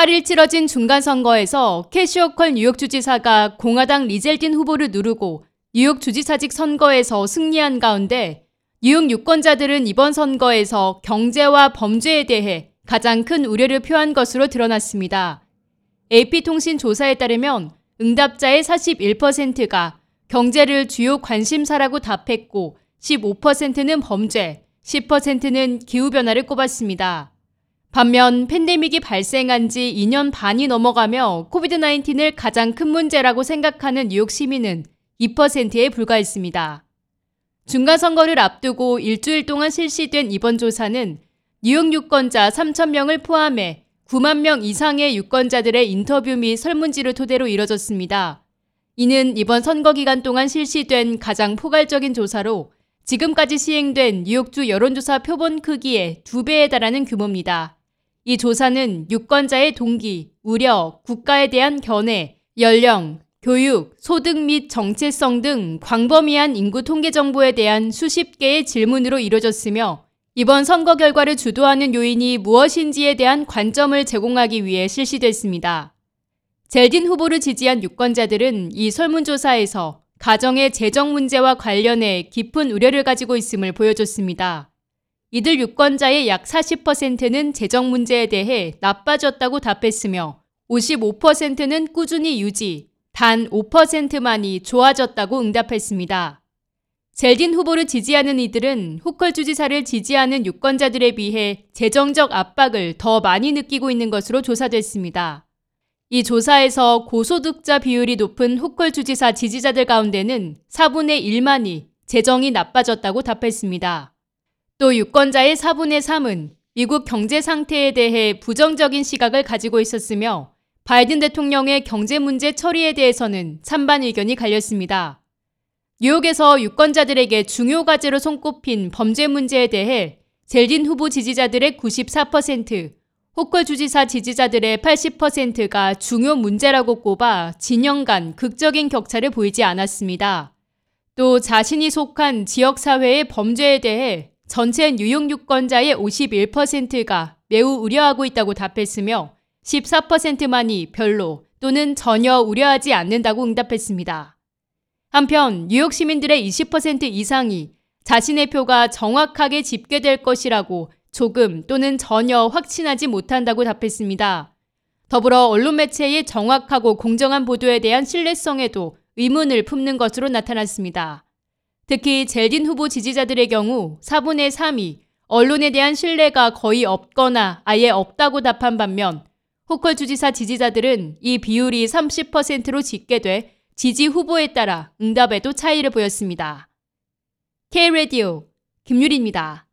8일 치러진 중간선거에서 캐시오컬 뉴욕 주지사가 공화당 리젤딘 후보를 누르고 뉴욕 주지사직 선거에서 승리한 가운데 뉴욕 유권자들은 이번 선거에서 경제와 범죄에 대해 가장 큰 우려를 표한 것으로 드러났습니다. AP통신 조사에 따르면 응답자의 41%가 경제를 주요 관심사라고 답했고 15%는 범죄, 10%는 기후변화를 꼽았습니다. 반면 팬데믹이 발생한 지 2년 반이 넘어가며 코비드-19을 가장 큰 문제라고 생각하는 뉴욕 시민은 2%에 불과했습니다. 중간선거를 앞두고 일주일 동안 실시된 이번 조사는 뉴욕 유권자 3,000명을 포함해 9만 명 이상의 유권자들의 인터뷰 및 설문지를 토대로 이뤄졌습니다. 이는 이번 선거 기간 동안 실시된 가장 포괄적인 조사로 지금까지 시행된 뉴욕주 여론조사 표본 크기의 2배에 달하는 규모입니다. 이 조사는 유권자의 동기, 우려, 국가에 대한 견해, 연령, 교육, 소득 및 정체성 등 광범위한 인구 통계 정보에 대한 수십 개의 질문으로 이뤄졌으며 이번 선거 결과를 주도하는 요인이 무엇인지에 대한 관점을 제공하기 위해 실시됐습니다. 젤딘 후보를 지지한 유권자들은 이 설문조사에서 가정의 재정 문제와 관련해 깊은 우려를 가지고 있음을 보여줬습니다. 이들 유권자의 약 40%는 재정 문제에 대해 나빠졌다고 답했으며 55%는 꾸준히 유지, 단 5%만이 좋아졌다고 응답했습니다. 젤딘 후보를 지지하는 이들은 후컬 주지사를 지지하는 유권자들에 비해 재정적 압박을 더 많이 느끼고 있는 것으로 조사됐습니다. 이 조사에서 고소득자 비율이 높은 후컬 주지사 지지자들 가운데는 4분의 1만이 재정이 나빠졌다고 답했습니다. 또 유권자의 4분의 3은 미국 경제 상태에 대해 부정적인 시각을 가지고 있었으며 바이든 대통령의 경제 문제 처리에 대해서는 찬반 의견이 갈렸습니다. 뉴욕에서 유권자들에게 중요 과제로 손꼽힌 범죄 문제에 대해 젤딘 후보 지지자들의 94%, 호컬 주지사 지지자들의 80%가 중요 문제라고 꼽아 진영 간 극적인 격차를 보이지 않았습니다. 또 자신이 속한 지역사회의 범죄에 대해 전체 뉴욕 유권자의 51%가 매우 우려하고 있다고 답했으며 14%만이 별로 또는 전혀 우려하지 않는다고 응답했습니다. 한편 뉴욕 시민들의 20% 이상이 자신의 표가 정확하게 집계될 것이라고 조금 또는 전혀 확신하지 못한다고 답했습니다. 더불어 언론 매체의 정확하고 공정한 보도에 대한 신뢰성에도 의문을 품는 것으로 나타났습니다. 특히 젤딘 후보 지지자들의 경우 4분의 3이 언론에 대한 신뢰가 거의 없거나 아예 없다고 답한 반면 호컬 주지사 지지자들은 이 비율이 30%로 집계돼 지지 후보에 따라 응답에도 차이를 보였습니다. K-Radio 김유리입니다.